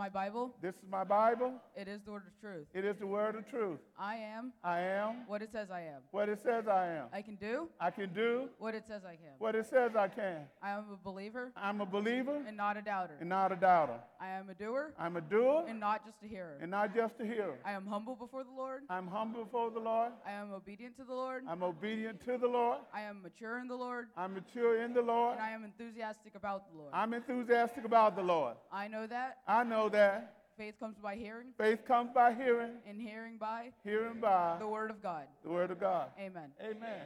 my Bible. This is my Bible. It is the word of truth. It is the word of truth. I am I am what it says I am. what it says I am. I can do I can do what it says I can. what it says I can. I am a believer I'm a believer and not a doubter. and not a doubter. I am a doer I'm a doer and not just a hearer. and not just a hearer. I am humble before the Lord. I'm humble before the Lord. I am obedient to the Lord. I'm obedient to the Lord. I am mature in the Lord. I'm mature in the Lord. And I am enthusiastic about the Lord. I'm enthusiastic about the Lord. I know that I know that faith comes by hearing, faith comes by hearing, and hearing by hearing by the word of God. the word of God. Amen. Amen.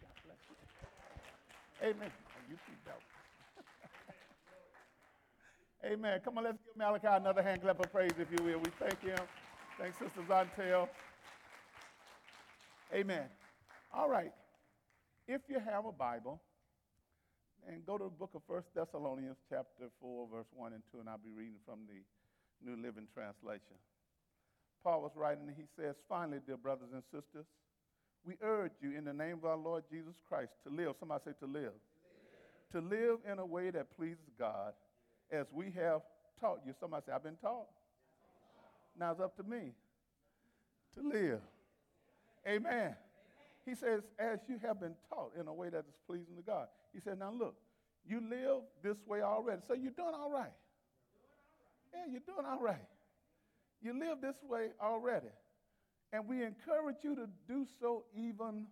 God bless you. Amen. Oh, you keep that. Amen. Come on, let's give Malachi another hand clap of praise, if you will. We thank him. Thanks, Sister Zontel. Amen. All right. If you have a Bible, and go to the book of First Thessalonians, chapter 4, verse 1 and 2, and I'll be reading from the New Living Translation. Paul was writing, and he says, Finally, dear brothers and sisters, we urge you in the name of our Lord Jesus Christ to live. Somebody say to live. To live in a way that pleases God as we have taught you. Somebody say, I've been taught. Now it's up to me to live. Amen. He says, as you have been taught in a way that is pleasing to God. He said, now look, you live this way already. So you're doing all right. Yeah, you're doing all right. You live this way already. And we encourage you to do so even.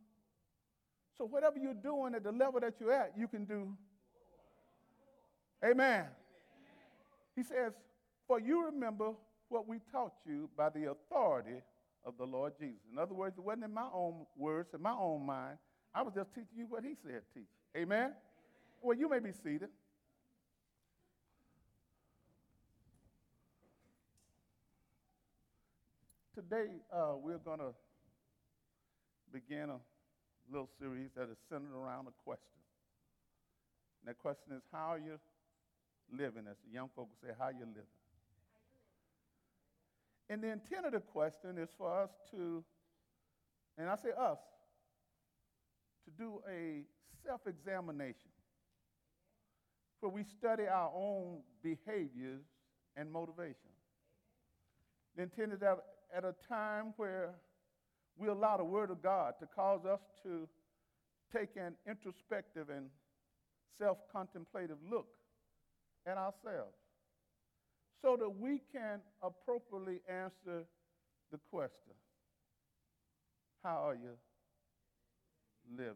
So whatever you're doing at the level that you're at, you can do. Amen. He says, For you remember what we taught you by the authority of the Lord Jesus. In other words, it wasn't in my own words, in my own mind. I was just teaching you what he said teach. Amen? Well, you may be seated. Today, uh, we're going to begin a little series that is centered around a question. And that question is, how are you living? As the young folks say, how are you living? And the intent of the question is for us to, and I say us, to do a self examination where we study our own behaviors and motivations. The intent is that at a time where we allow the Word of God to cause us to take an introspective and self contemplative look at ourselves so that we can appropriately answer the question How are you living?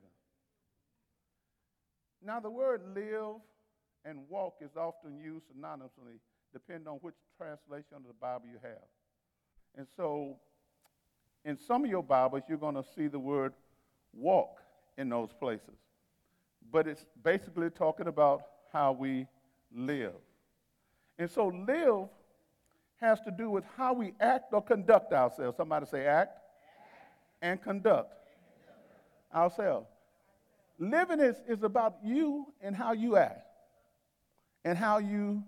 Now, the word live and walk is often used synonymously, depending on which translation of the Bible you have. And so, in some of your Bibles, you're going to see the word walk in those places. But it's basically talking about how we live. And so, live has to do with how we act or conduct ourselves. Somebody say, act, act. and conduct, ourselves. Living is, is about you and how you act and how you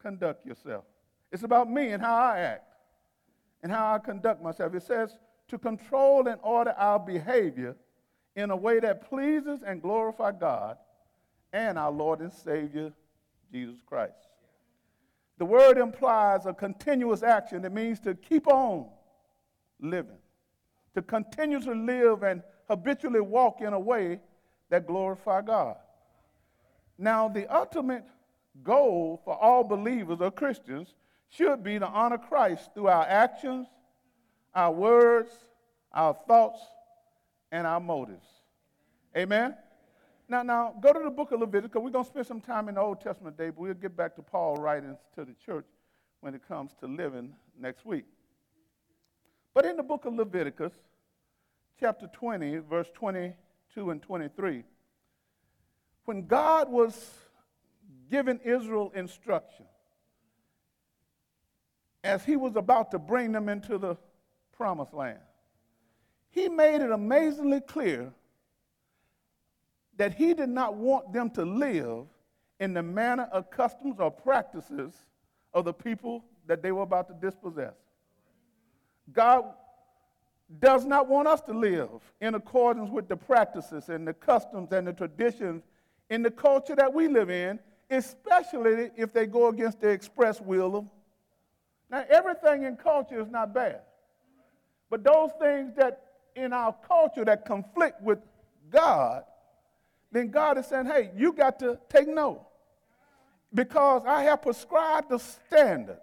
conduct yourself. It's about me and how I act and how I conduct myself. It says to control and order our behavior in a way that pleases and glorifies God and our Lord and Savior, Jesus Christ. The word implies a continuous action. It means to keep on living, to continuously live and habitually walk in a way that glorify God. Now, the ultimate goal for all believers or Christians should be to honor Christ through our actions, our words, our thoughts, and our motives. Amen? Now, now, go to the book of Leviticus. We're going to spend some time in the Old Testament today, but we'll get back to Paul writings to the church when it comes to living next week. But in the book of Leviticus, chapter 20, verse 22 and 23, when God was giving Israel instruction, as he was about to bring them into the promised land, he made it amazingly clear that he did not want them to live in the manner of customs or practices of the people that they were about to dispossess. God does not want us to live in accordance with the practices and the customs and the traditions in the culture that we live in, especially if they go against the express will of Now, everything in culture is not bad. But those things that in our culture that conflict with God, then God is saying, hey, you got to take note. Because I have prescribed the standard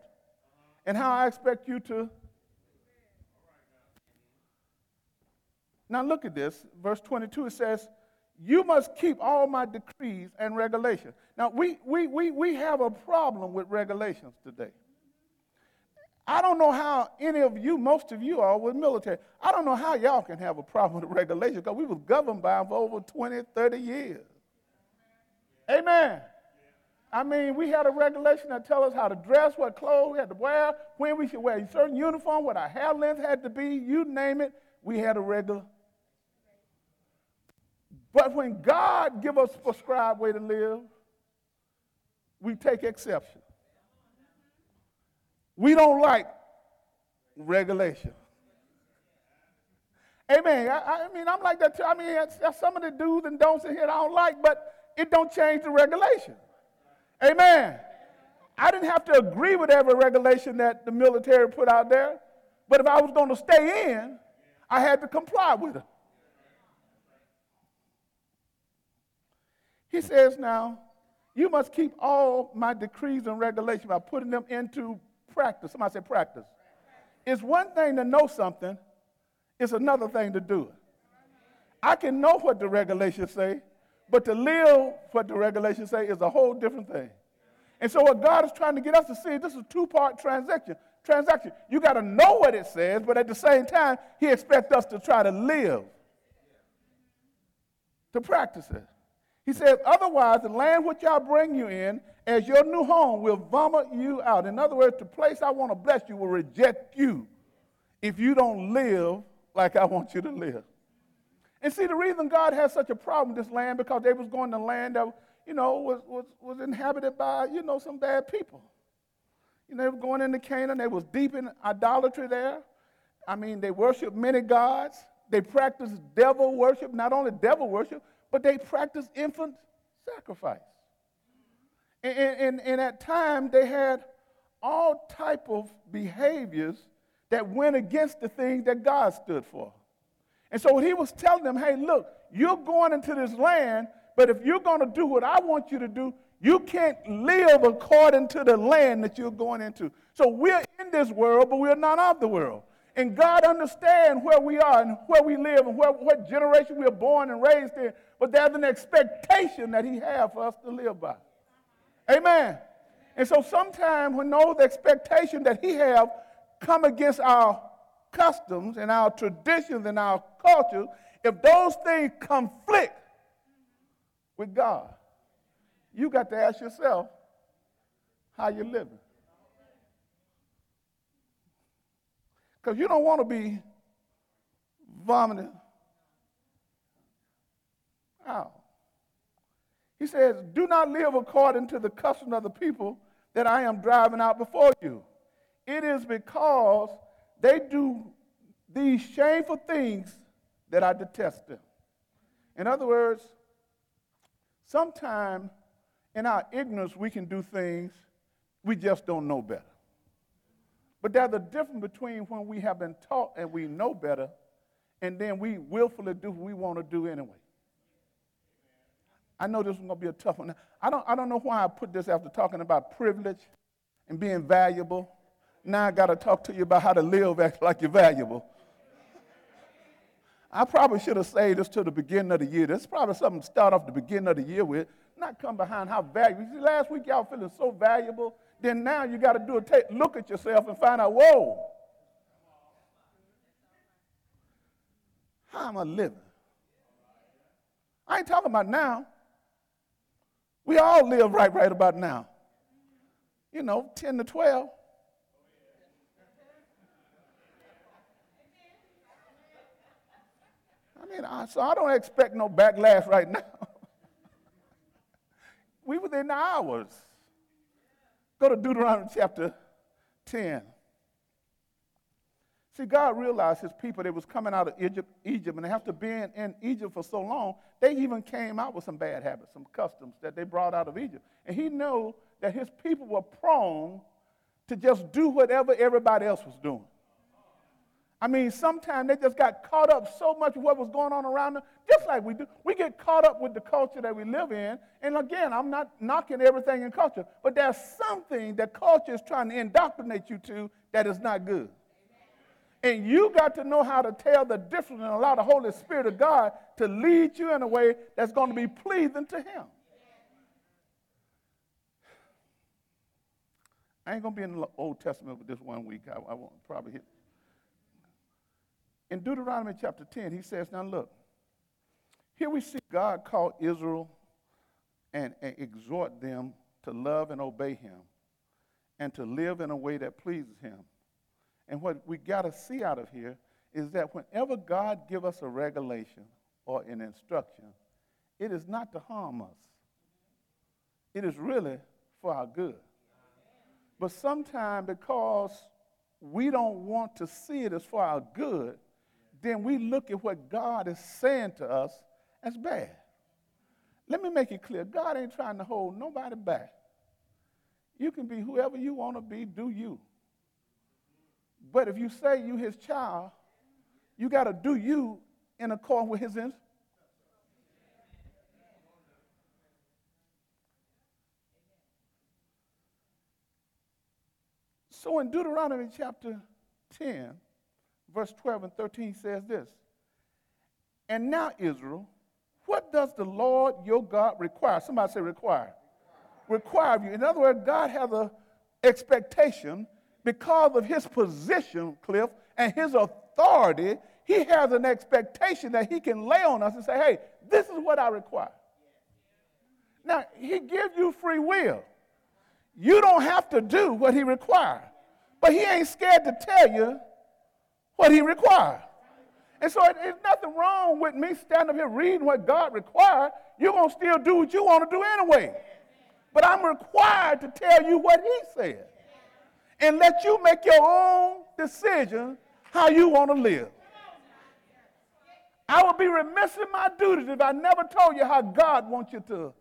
and how I expect you to. Now look at this. Verse 22, it says, You must keep all my decrees and regulations. Now we, we, we, we have a problem with regulations today. I don't know how any of you, most of you are with military. I don't know how y'all can have a problem with regulations because we was governed by them for over 20, 30 years. Amen. I mean, we had a regulation that tell us how to dress, what clothes we had to wear, when we should wear a certain uniform, what our hair length had to be, you name it. We had a regular. But when God give us a prescribed way to live, we take exception. We don't like regulation. Amen. I, I mean, I'm like that too. I mean, some of the do's and don'ts in here I don't like, but it don't change the regulation. Amen. I didn't have to agree with every regulation that the military put out there, but if I was going to stay in, I had to comply with it. He says now, you must keep all my decrees and regulations by putting them into practice. Somebody say practice. It's one thing to know something, it's another thing to do it. I can know what the regulations say, but to live what the regulations say is a whole different thing. And so what God is trying to get us to see, this is a two-part transaction. Transaction. You got to know what it says, but at the same time, He expects us to try to live, to practice it. He says, otherwise, the land which I bring you in as your new home will vomit you out. In other words, the place I want to bless you will reject you if you don't live like I want you to live. And see, the reason God has such a problem with this land because they was going to land that, you know, was, was, was inhabited by, you know, some bad people. You know, they were going into Canaan. They was deep in idolatry there. I mean, they worshiped many gods. They practiced devil worship, not only devil worship, but they practiced infant sacrifice. And, and, and at time, they had all type of behaviors that went against the things that God stood for. And so he was telling them, hey, look, you're going into this land, but if you're going to do what I want you to do, you can't live according to the land that you're going into. So we're in this world, but we're not of the world. And God understands where we are and where we live and where, what generation we are born and raised in. But there's an expectation that He has for us to live by. Amen. And so sometimes when those expectations that He has come against our customs and our traditions and our culture, if those things conflict with God, you got to ask yourself how you're living. Because you don't want to be vomiting out. He says, Do not live according to the custom of the people that I am driving out before you. It is because they do these shameful things that I detest them. In other words, sometimes in our ignorance we can do things we just don't know better. But there's a difference between when we have been taught and we know better, and then we willfully do what we want to do anyway. I know this is going to be a tough one. I don't, I don't know why I put this after talking about privilege and being valuable. Now I got to talk to you about how to live act like you're valuable. I probably should have saved this to the beginning of the year. This is probably something to start off the beginning of the year with, not come behind how valuable. See, last week y'all feeling so valuable then now you got to do a take, look at yourself and find out, whoa, how am I living? I ain't talking about now. We all live right, right about now. You know, 10 to 12. I mean, I, so I don't expect no backlash right now. we within hours. Go to Deuteronomy chapter 10. See, God realized his people that was coming out of Egypt, Egypt, and after being in Egypt for so long, they even came out with some bad habits, some customs that they brought out of Egypt. And he knew that his people were prone to just do whatever everybody else was doing. I mean, sometimes they just got caught up so much with what was going on around them, just like we do. We get caught up with the culture that we live in. And again, I'm not knocking everything in culture, but there's something that culture is trying to indoctrinate you to that is not good. And you got to know how to tell the difference and allow the Holy Spirit of God to lead you in a way that's going to be pleasing to Him. I ain't going to be in the Old Testament with this one week. I, I won't probably hit. In Deuteronomy chapter 10, he says, Now look, here we see God call Israel and, and exhort them to love and obey Him and to live in a way that pleases Him. And what we got to see out of here is that whenever God give us a regulation or an instruction, it is not to harm us. It is really for our good. But sometimes because we don't want to see it as for our good, then we look at what God is saying to us as bad. Let me make it clear God ain't trying to hold nobody back. You can be whoever you want to be, do you. But if you say you his child, you got to do you in accord with his in- So in Deuteronomy chapter 10, verse 12 and 13 says this And now, Israel, what does the Lord your God require? Somebody say require. Require of you. In other words, God has an expectation because of his position, Cliff, and his authority. He has an expectation that he can lay on us and say, hey, this is what I require. Now, he gives you free will. You don't have to do what he requires, but he ain't scared to tell you what he required. And so there's nothing wrong with me standing up here reading what God required. You're going to still do what you want to do anyway. But I'm required to tell you what he said and let you make your own decision how you want to live. I would be remiss in my duties if I never told you how God wants you to.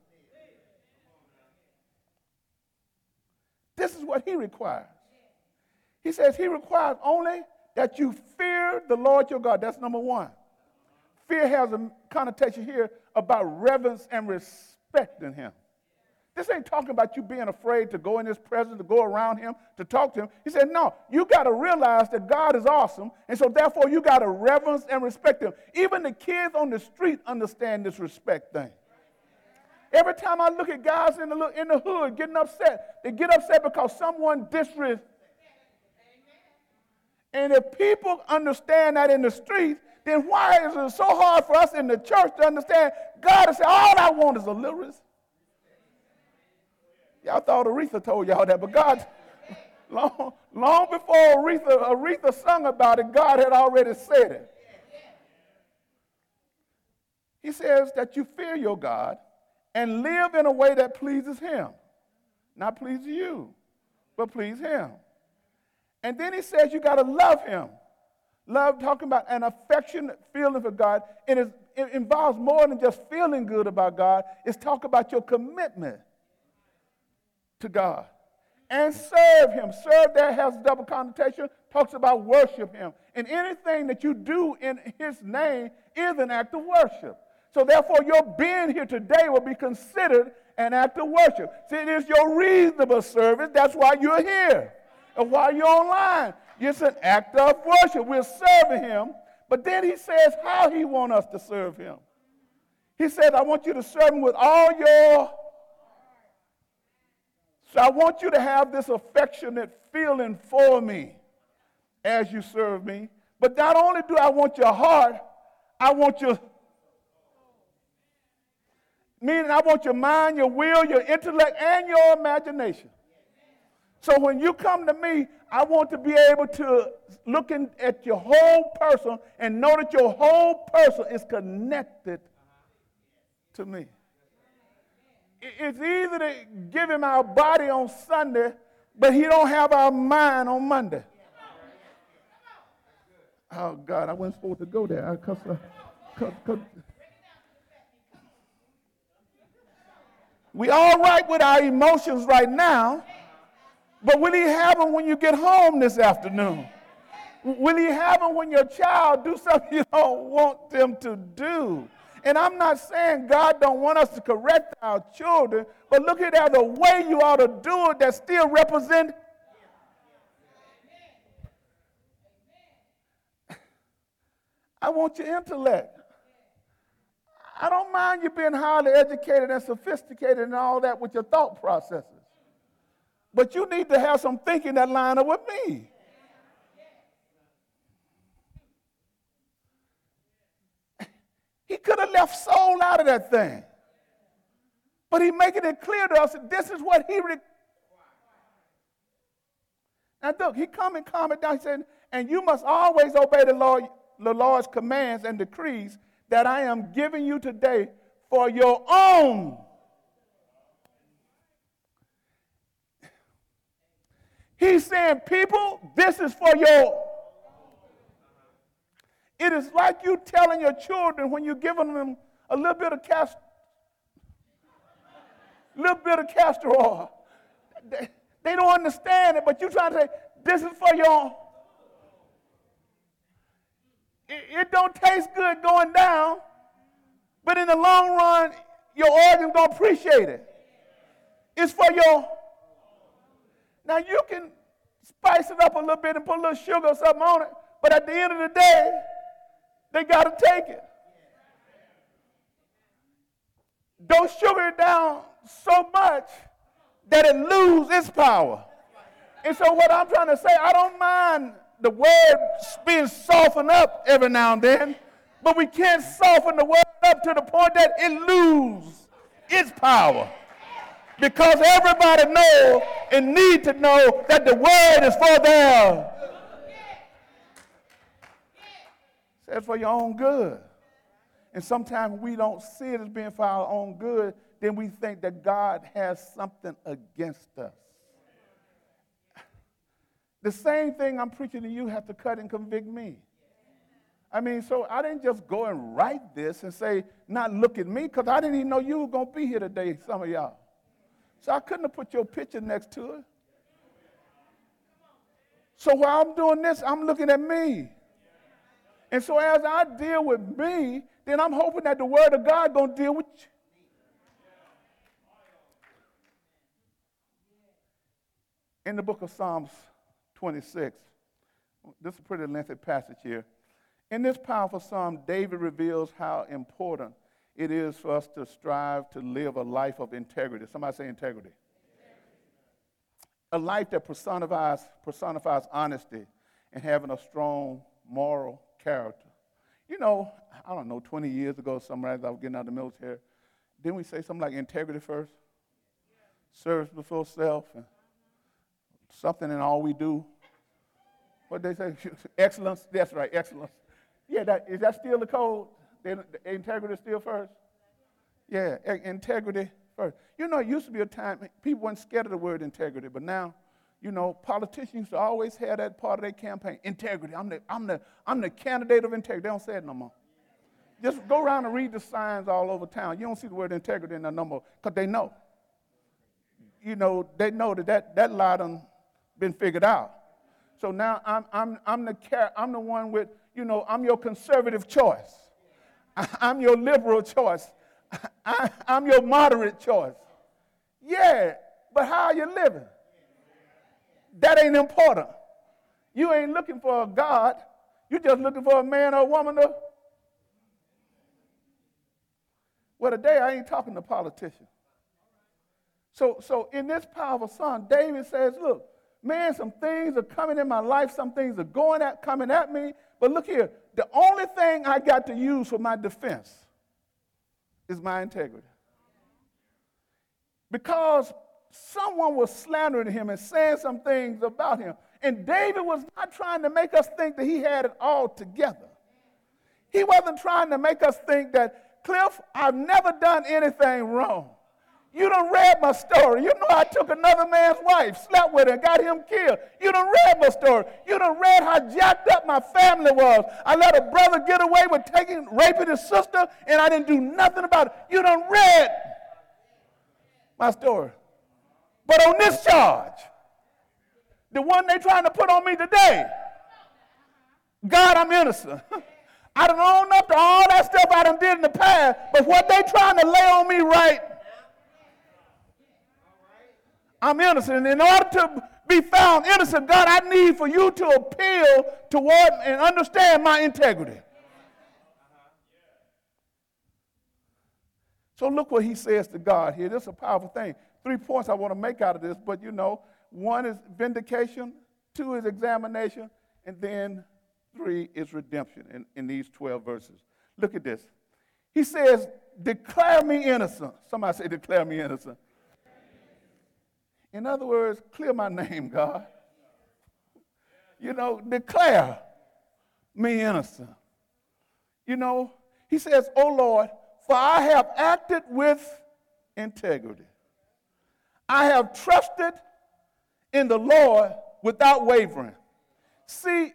This is what he requires. He says he requires only that you fear the Lord your God. That's number one. Fear has a connotation here about reverence and respecting him. This ain't talking about you being afraid to go in his presence, to go around him, to talk to him. He said, no, you got to realize that God is awesome, and so therefore you got to reverence and respect him. Even the kids on the street understand this respect thing. Every time I look at guys in the, in the hood getting upset, they get upset because someone disrespects and if people understand that in the streets, then why is it so hard for us in the church to understand God to say, all I want is a respect? Y'all thought Aretha told y'all that, but God, long, long before Aretha, Aretha sung about it, God had already said it. He says that you fear your God and live in a way that pleases Him. Not please you, but please Him. And then he says you got to love him. Love, talking about an affectionate feeling for God. Is, it involves more than just feeling good about God. It's talk about your commitment to God. And serve him. Serve there has a double connotation, talks about worship him. And anything that you do in his name is an act of worship. So therefore, your being here today will be considered an act of worship. See, it is your reasonable service. That's why you're here and while you're online. It's an act of worship. We're serving him. But then he says how he wants us to serve him. He said, I want you to serve him with all your. So I want you to have this affectionate feeling for me as you serve me. But not only do I want your heart, I want your meaning I want your mind, your will, your intellect, and your imagination. So when you come to me, I want to be able to look in, at your whole person and know that your whole person is connected to me. It's easy to give him our body on Sunday, but he don't have our mind on Monday. Oh God, I wasn't supposed to go there because uh, we all right with our emotions right now. But will he have them when you get home this afternoon? Will he have them when your child do something you don't want them to do? And I'm not saying God don't want us to correct our children, but look at the way you ought to do it that still represent. I want your intellect. I don't mind you being highly educated and sophisticated and all that with your thought processes. But you need to have some thinking that line up with me. He could have left soul out of that thing. But he making it clear to us that this is what he required. Now look, he come and it down. He said, and you must always obey the, Lord, the Lord's commands and decrees that I am giving you today for your own. He's saying, people, this is for your it is like you telling your children when you're giving them a little bit of castor, little bit of castor oil. They, they don't understand it, but you're trying to say, this is for your it, it don't taste good going down, but in the long run, your organs gonna appreciate it. It's for your now you can spice it up a little bit and put a little sugar or something on it, but at the end of the day, they got to take it. Don't sugar it down so much that it loses its power. And so, what I'm trying to say, I don't mind the word being softened up every now and then, but we can't soften the word up to the point that it loses its power. Because everybody know and need to know that the word is for them. says for your own good. And sometimes we don't see it as being for our own good, then we think that God has something against us. The same thing I'm preaching to you have to cut and convict me. I mean, so I didn't just go and write this and say, not look at me, because I didn't even know you were going to be here today, some of y'all. So I couldn't have put your picture next to it. So while I'm doing this, I'm looking at me. And so as I deal with me, then I'm hoping that the word of God gonna deal with you. In the book of Psalms 26, this is a pretty lengthy passage here. In this powerful psalm, David reveals how important it is for us to strive to live a life of integrity. Somebody say integrity. A life that personifies, personifies honesty and having a strong moral character. You know, I don't know, 20 years ago, somewhere as I was getting out of the military, didn't we say something like integrity first? Service before self, and something in all we do. What they say? excellence. That's right, excellence. Yeah, that, is that still the code? The, the integrity still first? Yeah, integrity first. You know, it used to be a time people weren't scared of the word integrity, but now you know, politicians always have that part of their campaign. Integrity. I'm the, I'm the, I'm the candidate of integrity. They don't say it no more. Just go around and read the signs all over town. You don't see the word integrity in no more because they know. You know, they know that that, that lie done been figured out. So now I'm, I'm, I'm, the, I'm the one with, you know, I'm your conservative choice. I'm your liberal choice. I, I'm your moderate choice. Yeah, but how are you living? That ain't important. You ain't looking for a God. You're just looking for a man or a woman to. Well, today I ain't talking to politicians. So, so in this powerful song, David says, look, man, some things are coming in my life, some things are going at coming at me. But look here, the only thing I got to use for my defense is my integrity. Because someone was slandering him and saying some things about him. And David was not trying to make us think that he had it all together. He wasn't trying to make us think that, Cliff, I've never done anything wrong. You done read my story. You know I took another man's wife, slept with her, got him killed. You done read my story. You done read how jacked up my family was. I let a brother get away with taking, raping his sister, and I didn't do nothing about it. You done read my story. But on this charge, The one they trying to put on me today. God, I'm innocent. I don't own up to all that stuff I done did in the past, but what they trying to lay on me right, I'm innocent. And in order to be found innocent, God, I need for you to appeal toward and understand my integrity. So look what he says to God here. This is a powerful thing. Three points I want to make out of this, but you know, one is vindication, two is examination, and then three is redemption in, in these 12 verses. Look at this. He says, Declare me innocent. Somebody say, Declare me innocent. In other words, clear my name, God. You know, declare me innocent. You know, he says, Oh Lord, for I have acted with integrity. I have trusted in the Lord without wavering. See,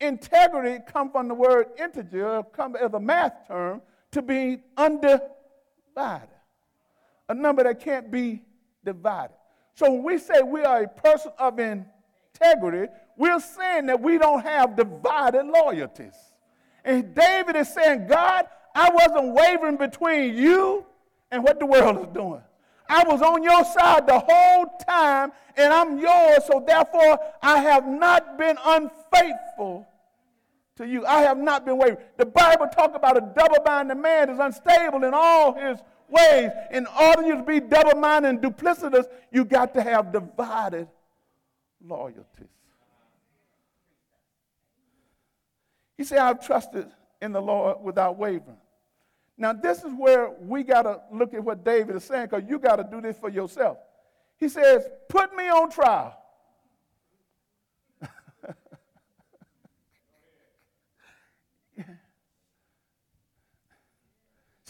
integrity comes from the word integer, come as a math term, to be undivided. A number that can't be divided. So when we say we are a person of integrity, we're saying that we don't have divided loyalties. And David is saying, God, I wasn't wavering between you and what the world is doing. I was on your side the whole time, and I'm yours, so therefore I have not been unfaithful to you. I have not been wavering. The Bible talk about a double-minded man is unstable in all his ways. In order to be double-minded and duplicitous, you got to have divided loyalties. He said, I've trusted in the Lord without wavering. Now, this is where we got to look at what David is saying because you got to do this for yourself. He says, Put me on trial.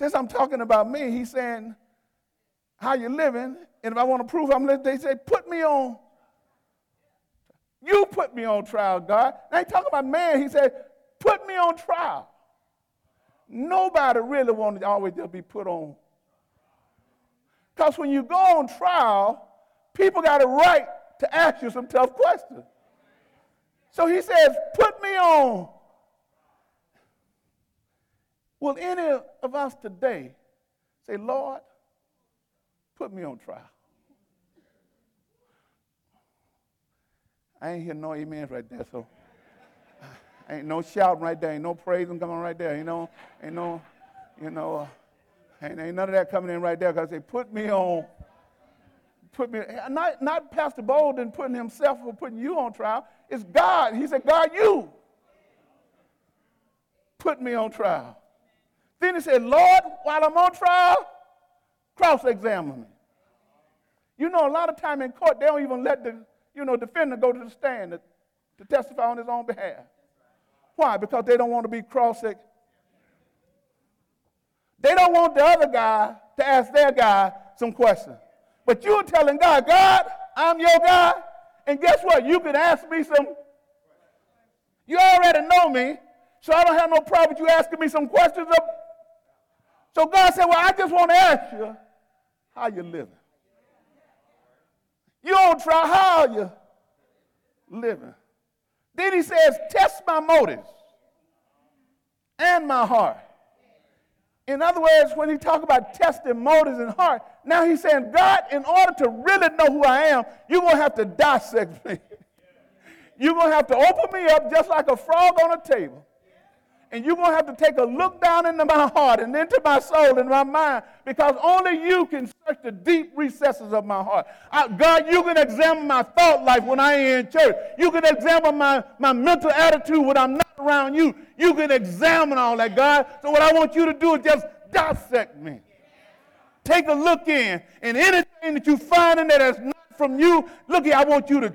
Since I'm talking about me, he's saying, How you living? And if I want to prove I'm living, they say, Put me on. You put me on trial, God. Now, he talking about man. He said, Put me on trial. Nobody really wants to always be put on. Because when you go on trial, people got a right to ask you some tough questions. So he says, Put me on. Will any of us today say, Lord, put me on trial? I ain't hear no amens right there, so. Ain't no shouting right there. Ain't no praising coming right there. You know, ain't no, you know, uh, ain't, ain't none of that coming in right there because they put me on. Put me, not, not Pastor Bolden putting himself or putting you on trial. It's God. He said, God, you put me on trial. Then he said, Lord, while I'm on trial, cross examine me. You know, a lot of time in court, they don't even let the you know, defendant go to the stand to, to testify on his own behalf. Why? Because they don't want to be cross They don't want the other guy to ask their guy some questions. But you're telling God, God, I'm your guy. And guess what? You can ask me some. You already know me, so I don't have no problem with you asking me some questions. So God said, Well, I just want to ask you how you living. You don't try how you living? Then he says, Test my motives and my heart. In other words, when he talk about testing motives and heart, now he's saying, God, in order to really know who I am, you're going to have to dissect me. you're going to have to open me up just like a frog on a table and you're going to have to take a look down into my heart and into my soul and my mind because only you can search the deep recesses of my heart. I, God, you can examine my thought life when I ain't in church. You can examine my, my mental attitude when I'm not around you. You can examine all that, God. So what I want you to do is just dissect me. Take a look in, and anything that you find in there that's not from you, look here, I want you to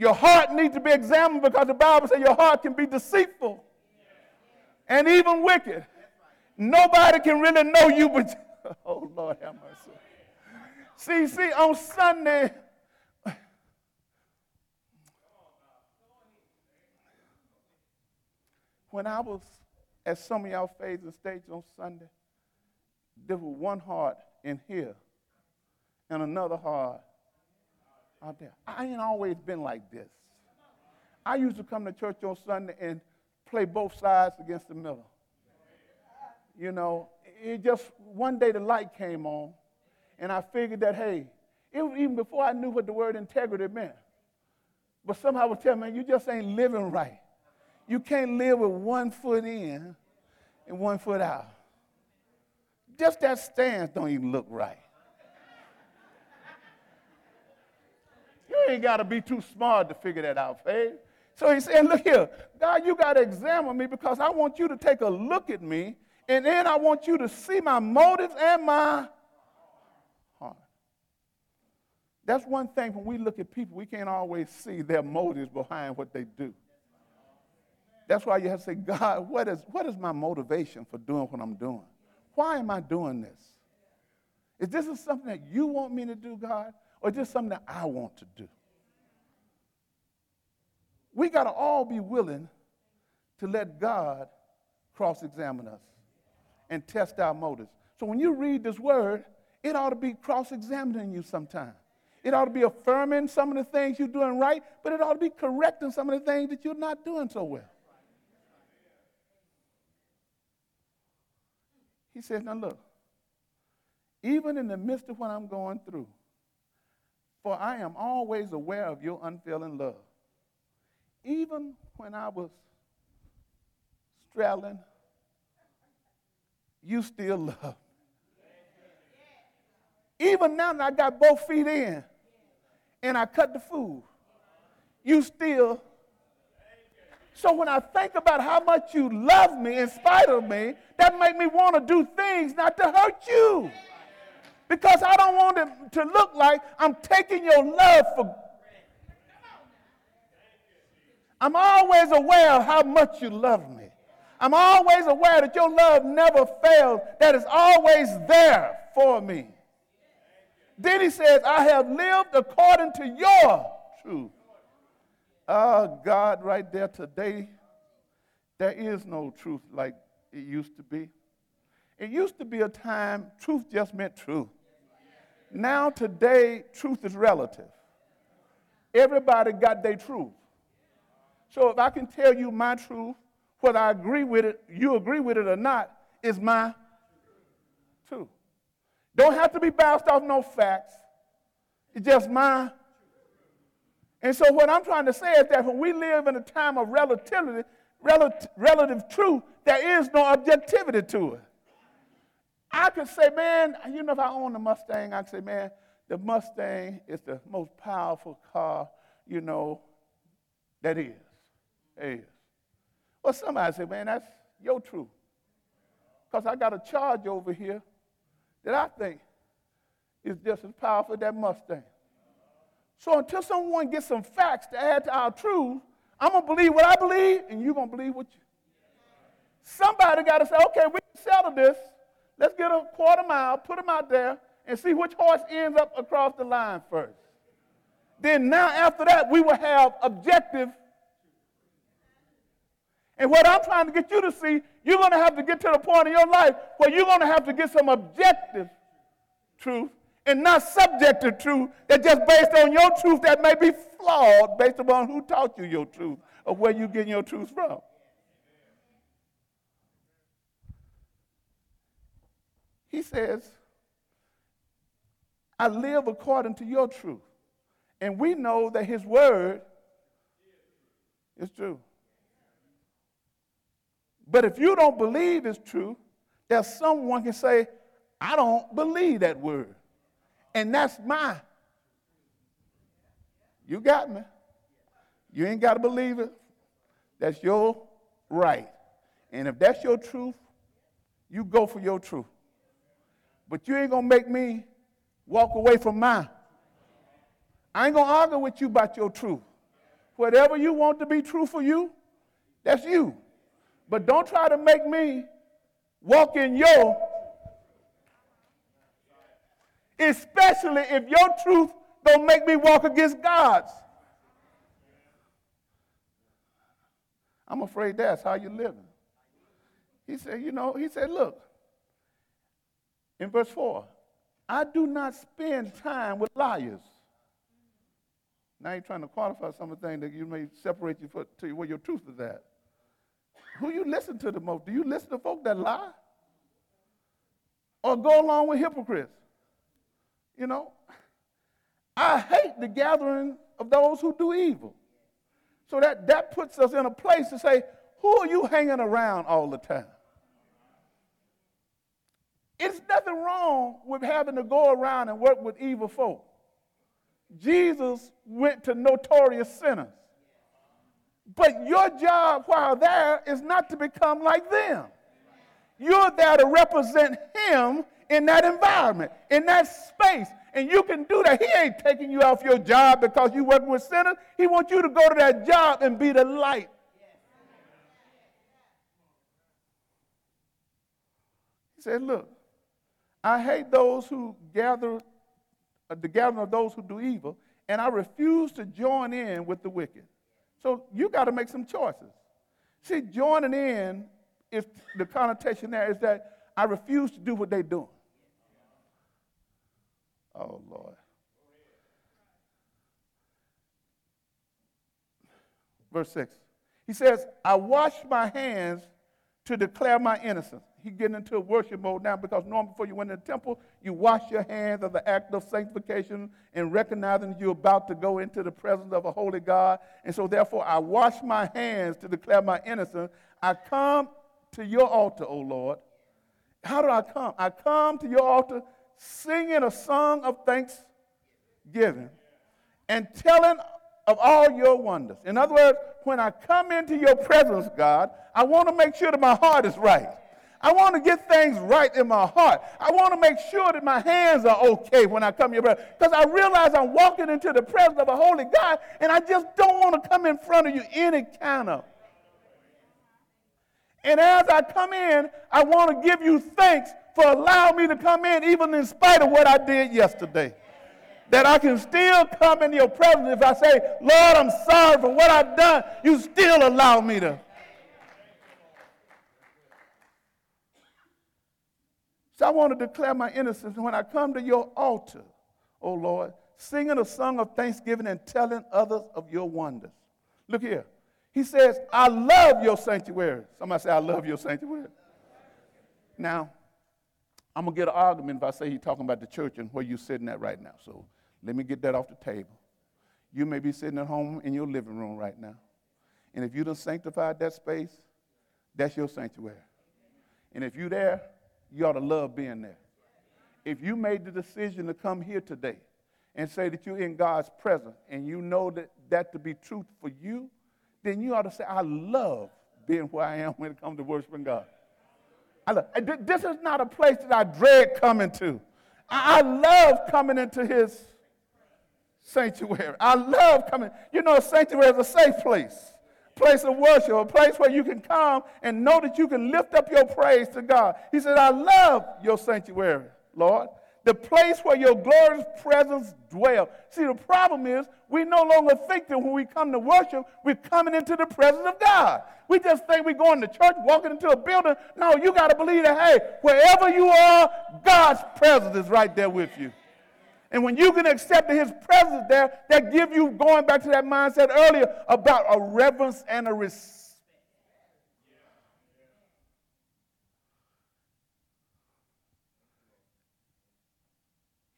Your heart needs to be examined because the Bible says your heart can be deceitful and even wicked. Nobody can really know you but oh Lord have mercy. See, see, on Sunday, when I was at some of y'all phases and stages on Sunday, there was one heart in here and another heart out there. I ain't always been like this. I used to come to church on Sunday and play both sides against the middle. You know, it just one day the light came on, and I figured that hey, it was even before I knew what the word integrity meant. But somehow I was telling me, you just ain't living right. You can't live with one foot in and one foot out. Just that stance don't even look right. Ain't got to be too smart to figure that out, Faith. So he said, Look here, God, you got to examine me because I want you to take a look at me, and then I want you to see my motives and my heart. That's one thing when we look at people, we can't always see their motives behind what they do. That's why you have to say, God, what is, what is my motivation for doing what I'm doing? Why am I doing this? Is this something that you want me to do, God, or is this something that I want to do? We got to all be willing to let God cross examine us and test our motives. So when you read this word, it ought to be cross examining you sometime. It ought to be affirming some of the things you're doing right, but it ought to be correcting some of the things that you're not doing so well. He says, Now look, even in the midst of what I'm going through, for I am always aware of your unfailing love. Even when I was straddling, you still love. Even now that I got both feet in and I cut the food, you still. So when I think about how much you love me in spite of me, that make me want to do things not to hurt you. Because I don't want it to look like I'm taking your love for I'm always aware of how much you love me. I'm always aware that your love never fails, that is always there for me. Then he says, I have lived according to your truth. Oh, God, right there today, there is no truth like it used to be. It used to be a time truth just meant truth. Now, today, truth is relative. Everybody got their truth. So if I can tell you my truth, whether I agree with it, you agree with it or not, is my truth. Don't have to be bounced off no facts. It's just my. And so what I'm trying to say is that when we live in a time of relativity, relative, relative truth, there is no objectivity to it. I could say, man, you know, if I own a Mustang, I could say, man, the Mustang is the most powerful car, you know, that is is. Well, somebody say, man, that's your truth. Because I got a charge over here that I think is just as powerful as that Mustang. So until someone gets some facts to add to our truth, I'm going to believe what I believe, and you're going to believe what you. Somebody got to say, okay, we can settle this. Let's get a quarter mile, put them out there, and see which horse ends up across the line first. Then now after that, we will have objective and what I'm trying to get you to see, you're going to have to get to the point in your life where you're going to have to get some objective truth and not subjective truth that's just based on your truth that may be flawed based upon who taught you your truth or where you're getting your truth from. He says, I live according to your truth. And we know that his word is true. But if you don't believe it's true, there's someone can say, I don't believe that word. And that's my. You got me. You ain't got to believe it. That's your right. And if that's your truth, you go for your truth. But you ain't going to make me walk away from mine. I ain't going to argue with you about your truth. Whatever you want to be true for you, that's you. But don't try to make me walk in your, especially if your truth don't make me walk against God's. I'm afraid that's how you're living. He said, you know, he said, look, in verse 4, I do not spend time with liars. Now you're trying to qualify some of the things that you may separate you for, to you where your truth is at. Who you listen to the most? Do you listen to folk that lie? Or go along with hypocrites? You know, I hate the gathering of those who do evil. So that, that puts us in a place to say, who are you hanging around all the time? It's nothing wrong with having to go around and work with evil folk. Jesus went to notorious sinners. But your job while there is not to become like them. You're there to represent him in that environment, in that space. And you can do that. He ain't taking you off your job because you're working with sinners. He wants you to go to that job and be the light. He said, Look, I hate those who gather, uh, the gathering of those who do evil, and I refuse to join in with the wicked. So you got to make some choices. See, joining in is the connotation there is that I refuse to do what they're doing. Oh, Lord. Verse 6. He says, I wash my hands to declare my innocence. He's getting into worship mode now because normally before you went in the temple, you wash your hands as an act of sanctification and recognizing you're about to go into the presence of a holy God. And so therefore I wash my hands to declare my innocence. I come to your altar, O Lord. How do I come? I come to your altar singing a song of thanksgiving and telling of all your wonders. In other words, when I come into your presence, God, I want to make sure that my heart is right. I want to get things right in my heart. I want to make sure that my hands are okay when I come here. Because I realize I'm walking into the presence of a holy God, and I just don't want to come in front of you any kind of. And as I come in, I want to give you thanks for allowing me to come in, even in spite of what I did yesterday. That I can still come in your presence. If I say, Lord, I'm sorry for what I've done, you still allow me to. So I want to declare my innocence when I come to your altar, oh Lord, singing a song of thanksgiving and telling others of your wonders. Look here. He says, I love your sanctuary. Somebody say, I love your sanctuary. Now, I'm going to get an argument if I say he's talking about the church and where you're sitting at right now. So let me get that off the table. You may be sitting at home in your living room right now. And if you done sanctified that space, that's your sanctuary. And if you're there, you ought to love being there. If you made the decision to come here today and say that you're in God's presence and you know that, that to be truth for you, then you ought to say, I love being where I am when it comes to worshiping God. I love, this is not a place that I dread coming to. I, love coming into his sanctuary. I love coming. You know, a sanctuary is a safe place, place of worship, a place where you can come and know that you can lift up your praise to God. He said, I love your sanctuary, Lord the place where your glorious presence dwells. See, the problem is we no longer think that when we come to worship, we're coming into the presence of God. We just think we're going to church, walking into a building. No, you got to believe that, hey, wherever you are, God's presence is right there with you. And when you can accept his presence there, that give you, going back to that mindset earlier, about a reverence and a respect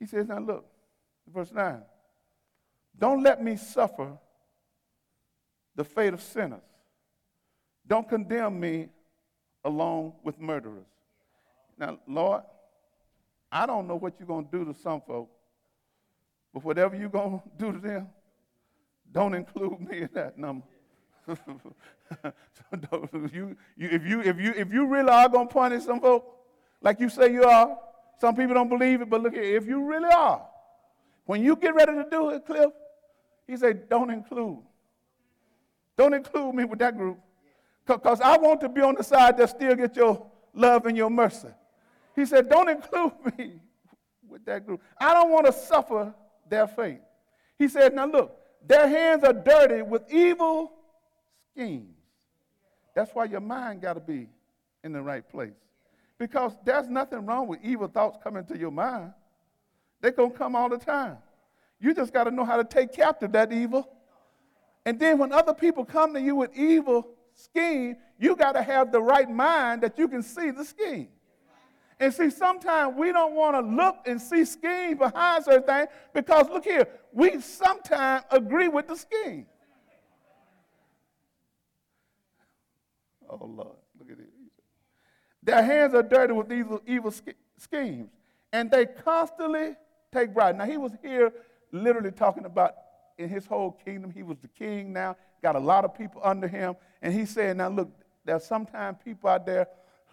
He says, Now look, verse 9. Don't let me suffer the fate of sinners. Don't condemn me along with murderers. Now, Lord, I don't know what you're going to do to some folk, but whatever you're going to do to them, don't include me in that number. you, you, if, you, if, you, if you really are going to punish some folk, like you say you are, some people don't believe it, but look here, if you really are, when you get ready to do it, Cliff, he said, don't include. Don't include me with that group. Because I want to be on the side that still get your love and your mercy. He said, don't include me with that group. I don't want to suffer their faith. He said, now look, their hands are dirty with evil schemes. That's why your mind got to be in the right place. Because there's nothing wrong with evil thoughts coming to your mind. They're going to come all the time. You just got to know how to take captive that evil. And then when other people come to you with evil scheme, you got to have the right mind that you can see the scheme. And see, sometimes we don't want to look and see scheme behind certain things because look here, we sometimes agree with the scheme. Oh Lord, look at it. Their hands are dirty with these evil schemes, and they constantly take bribe. Now he was here literally talking about in his whole kingdom, he was the king now, got a lot of people under him, and he said, now look, there's sometimes people out there,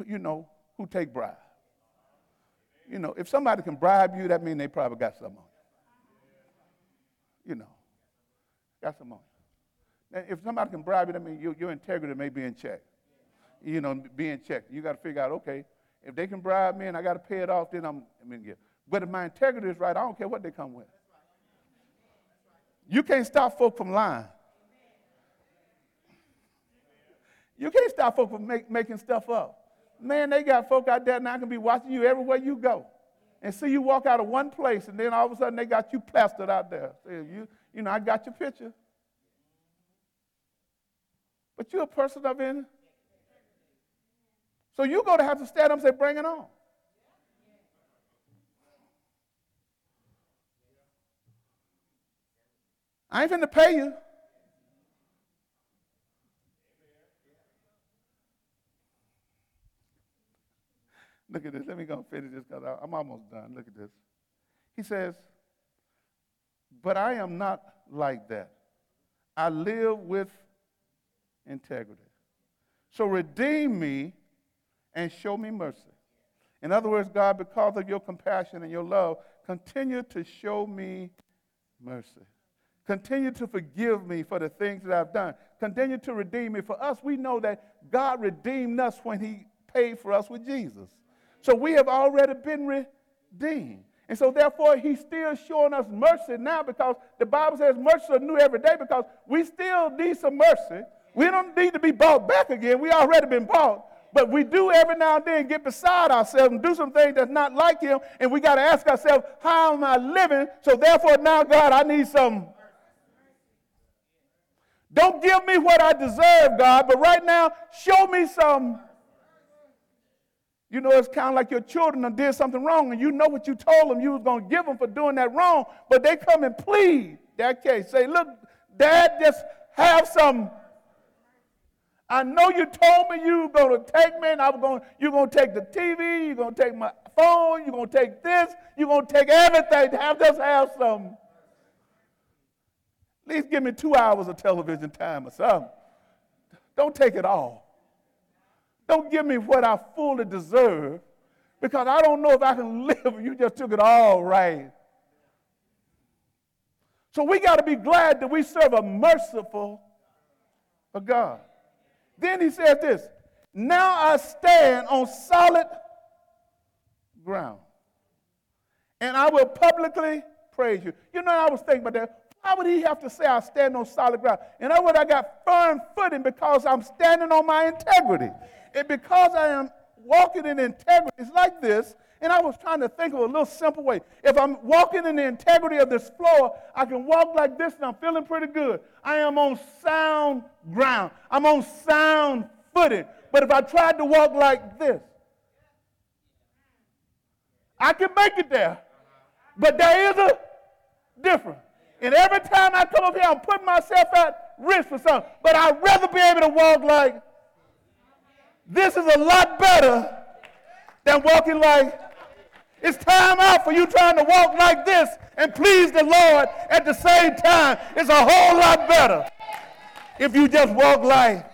you know, who take bribe. You know, if somebody can bribe you, that means they probably got something on you. You know, got something on you. If somebody can bribe you, that means your, your integrity may be in check. You know, be in check. You got to figure out, okay, if they can bribe me and I got to pay it off, then I'm, I'm in gift. But if my integrity is right, I don't care what they come with. You can't stop folk from lying. You can't stop folk from make, making stuff up. Man, they got folk out there now I can be watching you everywhere you go. And see you walk out of one place, and then all of a sudden they got you plastered out there. You, you know, I got your picture. But you're a person of any. So you're going to have to stand up and say, bring it on. I ain't finna pay you. Look at this. Let me go and finish this because I'm almost done. Look at this. He says, But I am not like that. I live with integrity. So redeem me and show me mercy. In other words, God, because of your compassion and your love, continue to show me mercy. Continue to forgive me for the things that I've done. Continue to redeem me. For us, we know that God redeemed us when He paid for us with Jesus. So we have already been redeemed. And so, therefore, he's still showing us mercy now because the Bible says mercy is new every day because we still need some mercy. We don't need to be bought back again. We already been bought. But we do every now and then get beside ourselves and do some things that's not like him. And we got to ask ourselves, how am I living? So, therefore, now, God, I need some. Don't give me what I deserve, God, but right now, show me some you know, it's kind of like your children did something wrong, and you know what you told them you was going to give them for doing that wrong, but they come and plead that case. Say, look, Dad, just have some. I know you told me you were going to take me, and I was going. You're going to take the TV. You're going to take my phone. You're going to take this. You're going to take everything. Have just have some. At least give me two hours of television time or something. Don't take it all. Don't give me what I fully deserve because I don't know if I can live. You just took it all right. So we got to be glad that we serve a merciful God. Then he said this Now I stand on solid ground, and I will publicly praise you. You know, I was thinking about that. Why would he have to say I stand on solid ground? In other words, I got firm footing because I'm standing on my integrity. And because I am walking in integrity, it's like this. And I was trying to think of a little simple way. If I'm walking in the integrity of this floor, I can walk like this and I'm feeling pretty good. I am on sound ground. I'm on sound footing. But if I tried to walk like this, I can make it there. But there is a difference. And every time I come up here, I'm putting myself at risk for something. But I'd rather be able to walk like this is a lot better than walking like it's time out for you trying to walk like this and please the Lord at the same time. It's a whole lot better if you just walk like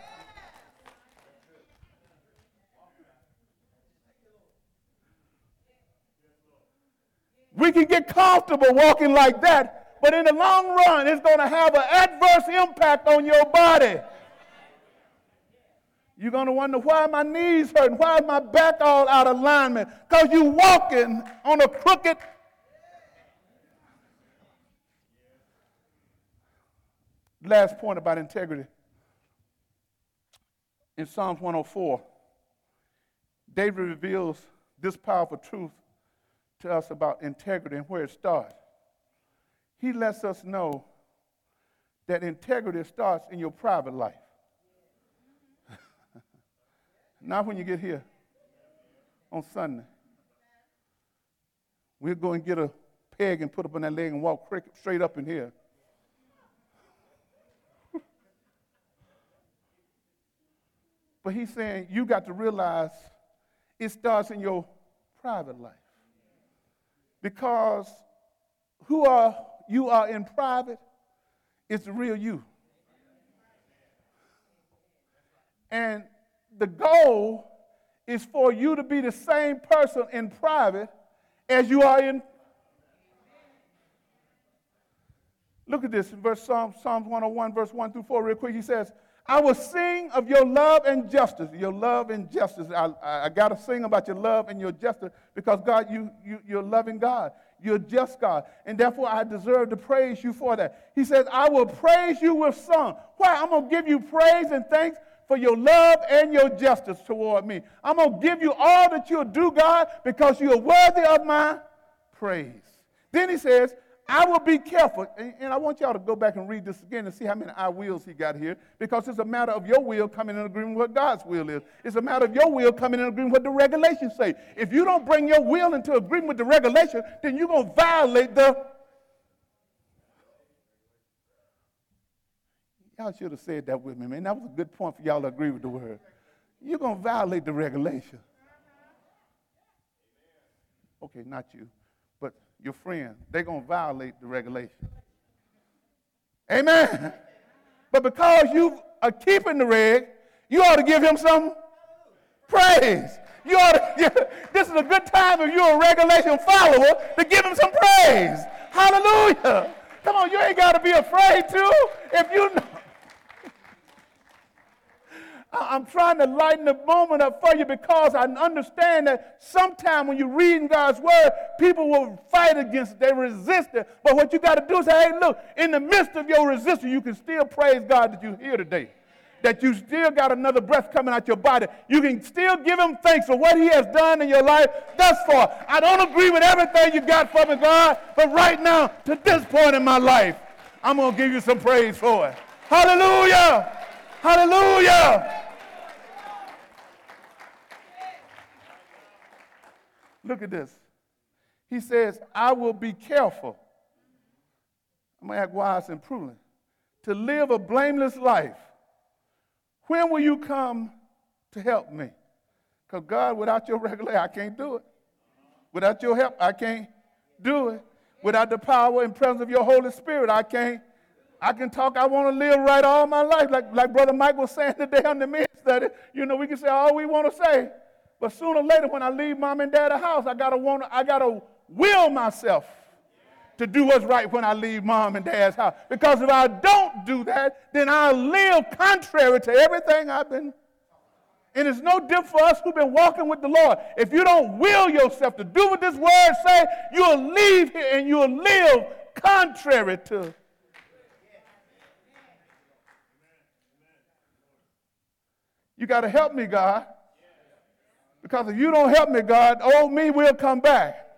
We can get comfortable walking like that, but in the long run, it's going to have an adverse impact on your body. You're going to wonder why my knees hurting, why is my back all out of alignment? Because you're walking on a crooked. Last point about integrity. In Psalms 104, David reveals this powerful truth to us about integrity and where it starts. He lets us know that integrity starts in your private life. Not when you get here on Sunday. We'll go and get a peg and put up on that leg and walk straight up in here. but he's saying you got to realize it starts in your private life. Because who are you are in private it's the real you. And the goal is for you to be the same person in private as you are in. Look at this in verse Psalms, Psalms 101, verse 1 through 4, real quick. He says, I will sing of your love and justice. Your love and justice. I, I, I got to sing about your love and your justice because, God, you, you, you're loving God. You're just God. And therefore, I deserve to praise you for that. He says, I will praise you with song. Why? I'm going to give you praise and thanks for your love and your justice toward me. I'm going to give you all that you'll do, God, because you are worthy of my praise. Then he says, I will be careful. And, and, I want y'all to go back and read this again and see how many I wills he got here, because it's a matter of your will coming in agreement with what God's will is. It's a matter of your will coming in agreement with what the regulations say. If you don't bring your will into agreement with the regulation, then you're going to violate the. Y'all should have said that with me, man. That was a good point for y'all to agree with the word. You're going to violate the regulation. Okay, not you your friend, they're going to violate the regulation. Amen. But because you are keeping the reg, you ought to give him some praise. You ought to this is a good time if you're a regulation follower to give him some praise. Hallelujah. Come on, you ain't got to be afraid to. If you I'm trying to lighten the moment up for you because I understand that sometimes when you're reading God's word, people will fight against it. They resist it. But what you got to do is say, hey, look, in the midst of your resistance, you can still praise God that you're here today. That you still got another breath coming out your body. You can still give him thanks for what he has done in your life thus far. I don't agree with everything you got from me, God, but right now, to this point in my life, I'm going to give you some praise for it. Hallelujah! Hallelujah! Look at this. He says, I will be careful. I'm going to act wise and prudent. To live a blameless life. When will you come to help me? Because God, without your regulator, I can't do it. Without your help, I can't do it. Without the power and presence of your Holy Spirit, I can't. I can talk, I want to live right all my life. Like, like Brother Mike was saying today on the men's study. You know, we can say all we want to say. But sooner or later, when I leave mom and dad's house, I gotta want I gotta will myself to do what's right when I leave mom and dad's house. Because if I don't do that, then I'll live contrary to everything I've been. And it's no different for us who've been walking with the Lord. If you don't will yourself to do what this word say, you'll leave here and you'll live contrary to. You got to help me, God. Because if you don't help me, God, old me will come back.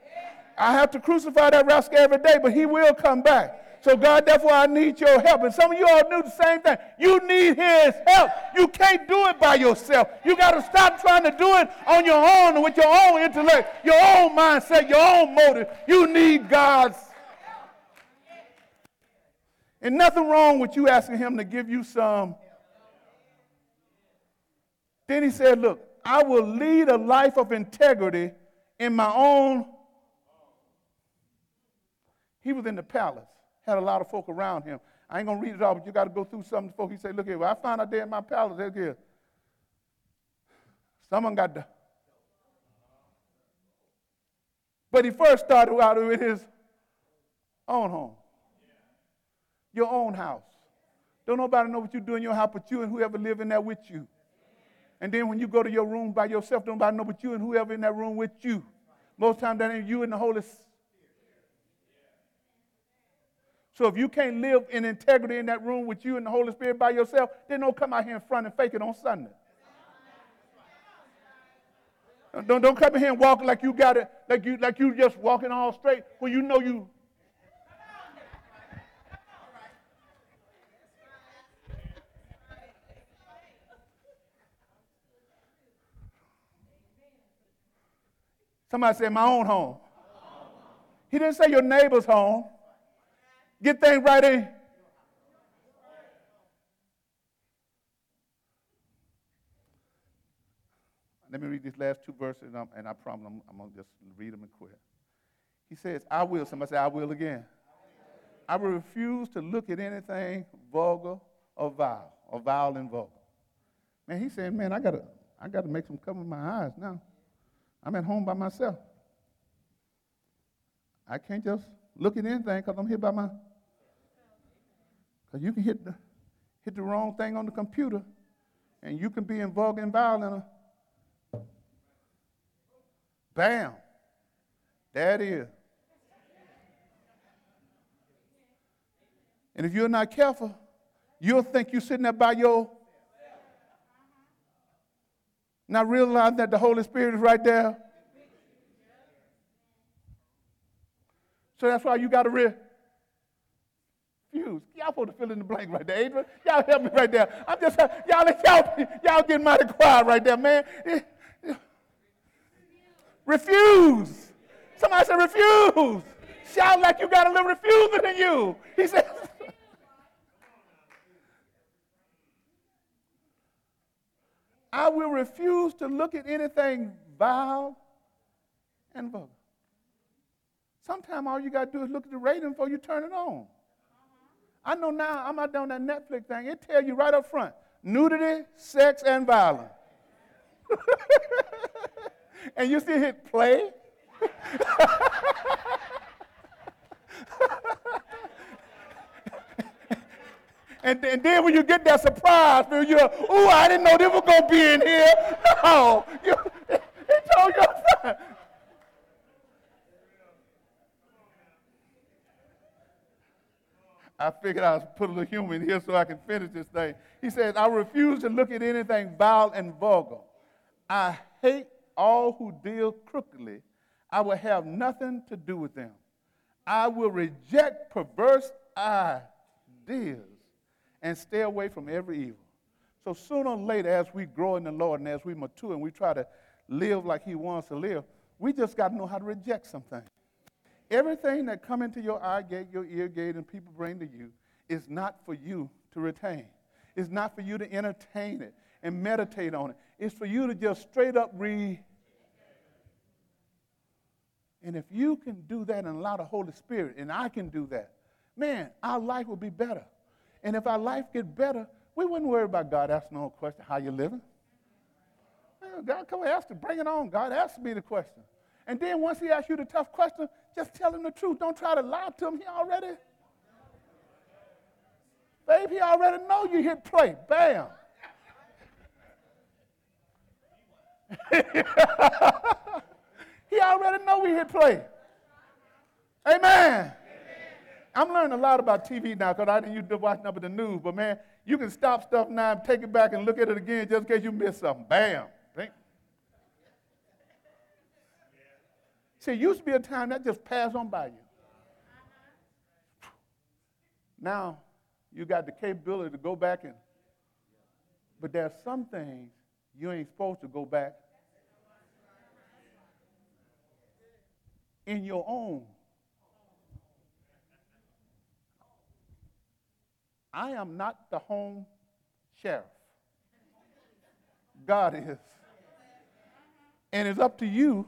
I have to crucify that rascal every day, but he will come back. So, God, therefore, I need your help. And some of you all do the same thing. You need his help. You can't do it by yourself. You got to stop trying to do it on your own with your own intellect, your own mindset, your own motive. You need God's. And nothing wrong with you asking him to give you some. Then he said, Look, I will lead a life of integrity in my own. He was in the palace, had a lot of folk around him. I ain't gonna read it all, but you got to go through some folk. He said, "Look here, well, I found out there in my palace. Look here, someone got the." But he first started out with his own home, your own house. Don't nobody know what you do in your house, but you and whoever live in there with you. And then when you go to your room by yourself, nobody know but you and whoever in that room with you. Most times that ain't you and the Holy Spirit. So if you can't live in integrity in that room with you and the Holy Spirit by yourself, then don't come out here in front and fake it on Sunday. Don't, don't come in here and walk like you got it, like you like you just walking all straight when you know you. Somebody said my own home. He didn't say your neighbor's home. Get things right in. Let me read these last two verses, and, and I promise I'm, I'm going to just read them and quit. He says, I will. Somebody say, I will again. I will refuse to look at anything vulgar or vile, or vile and vulgar. Man, he said, man, I got to I gotta make some cover my eyes now. I'm at home by myself. I can't just look at anything because I'm here by my. Because you can hit the, hit the wrong thing on the computer, and you can be in vulgar and vile in a Bam. There it is. And if you're not careful, you'll think you're sitting there by your not realizing that the Holy Spirit is right there. So that's why you got to refuse. Y'all supposed to fill in the blank right there, Adrian. Y'all help me right there. I'm just y'all y'all y'all getting mighty quiet right there, man. Refuse. Somebody said refuse. Shout like you got a little refusal in you. He said. I will refuse to look at anything vile and vulgar. Sometimes all you got to do is look at the rating before you turn it on. I know now, I'm out there on that Netflix thing. It tell you right up front nudity, sex, and violence. and you still hit play. and, and then when you get that surprise, you're, ooh, I didn't know this was going to be in here. No, you, he told you up. I figured I'd put a little humor in here so I can finish this thing. He says, I refuse to look at anything vile and vulgar. I hate all who deal crookedly. I will have nothing to do with them. I will reject perverse ideas and stay away from every evil. So sooner or later, as we grow in the Lord and as we mature and we try to live like He wants to live, we just got to know how to reject something. Everything that come into your eye gate, your ear gate, and people bring to you is not for you to retain. It's not for you to entertain it and meditate on it. It's for you to just straight up read. And if you can do that and allow the Holy Spirit, and I can do that, man, our life will be better. And if our life get better, we wouldn't worry about God asking no question, how you living? Man, God, come ask him, bring it on. God, ask me the question. And then once he asks you the tough question, just tell him the truth. Don't try to lie to him. He already, babe, he already know you hit play. Bam. he already know we hit play. Amen. I'm learning a lot about TV now because I didn't used to watch nothing but the news. But man, you can stop stuff now and take it back and look at it again just in case you missed something. Bam. Think. See, it used to be a time that just passed on by you. Now, you got the capability to go back and, but there's some things you ain't supposed to go back in your own. I am not the home sheriff. God is. And it's up to you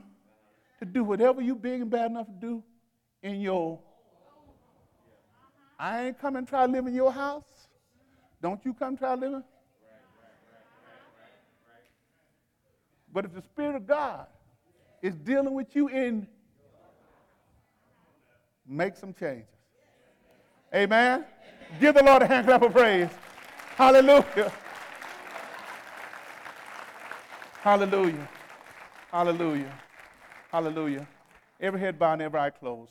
to do whatever you big and bad enough to do in your. I ain't come and try to live in your house. Don't you come try to live in? But if the Spirit of God is dealing with you in, make some changes. Amen. Give the Lord a hand clap of praise. Hallelujah. Hallelujah. Hallelujah. Hallelujah. Every head bowed and every eye closed.